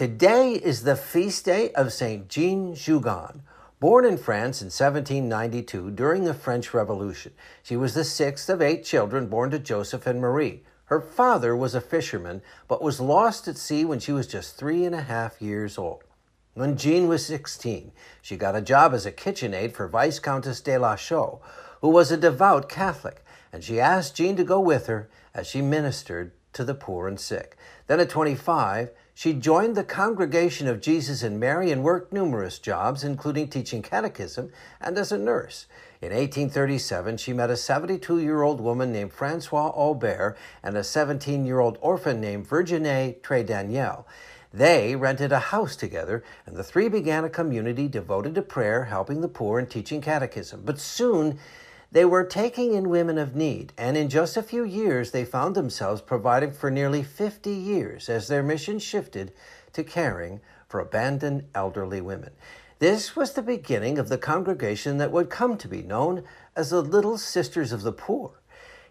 Today is the feast day of Saint Jeanne Jugan. Born in France in 1792 during the French Revolution, she was the sixth of eight children born to Joseph and Marie. Her father was a fisherman, but was lost at sea when she was just three and a half years old. When Jeanne was 16, she got a job as a kitchen-aide for Viscountess de la Chaux, who was a devout Catholic, and she asked Jeanne to go with her as she ministered to the poor and sick. Then at 25, she joined the Congregation of Jesus and Mary and worked numerous jobs, including teaching catechism and as a nurse. In 1837, she met a 72 year old woman named Francois Aubert and a 17 year old orphan named Virginie Tredaniel. They rented a house together, and the three began a community devoted to prayer, helping the poor, and teaching catechism. But soon, they were taking in women of need, and in just a few years, they found themselves providing for nearly 50 years as their mission shifted to caring for abandoned elderly women. This was the beginning of the congregation that would come to be known as the Little Sisters of the Poor.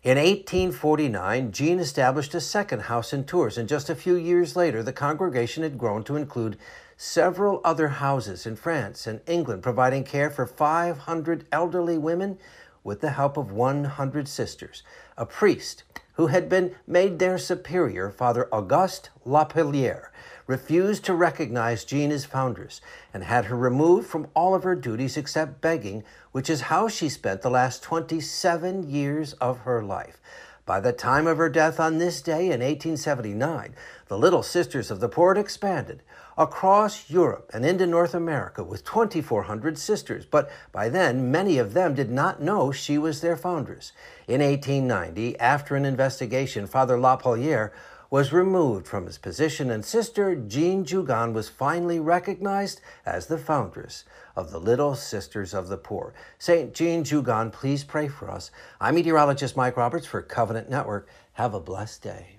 In 1849, Jeanne established a second house in Tours, and just a few years later, the congregation had grown to include several other houses in France and England, providing care for 500 elderly women with the help of 100 sisters. A priest who had been made their superior, Father Auguste Le Pailleur, refused to recognize Jeanne as foundress and had her removed from all of her duties except begging, which is how she spent the last 27 years of her life. By the time of her death on this day in 1879, the Little Sisters of the Poor had expanded across Europe and into North America with 2,400 sisters, but by then many of them did not know she was their foundress. In 1890, after an investigation, Father Le Pailleur was removed from his position, and Sister Jeanne Jugan was finally recognized as the foundress of the Little Sisters of the Poor. St. Jeanne Jugan, please pray for us. I'm meteorologist Mike Roberts for Covenant Network. Have a blessed day.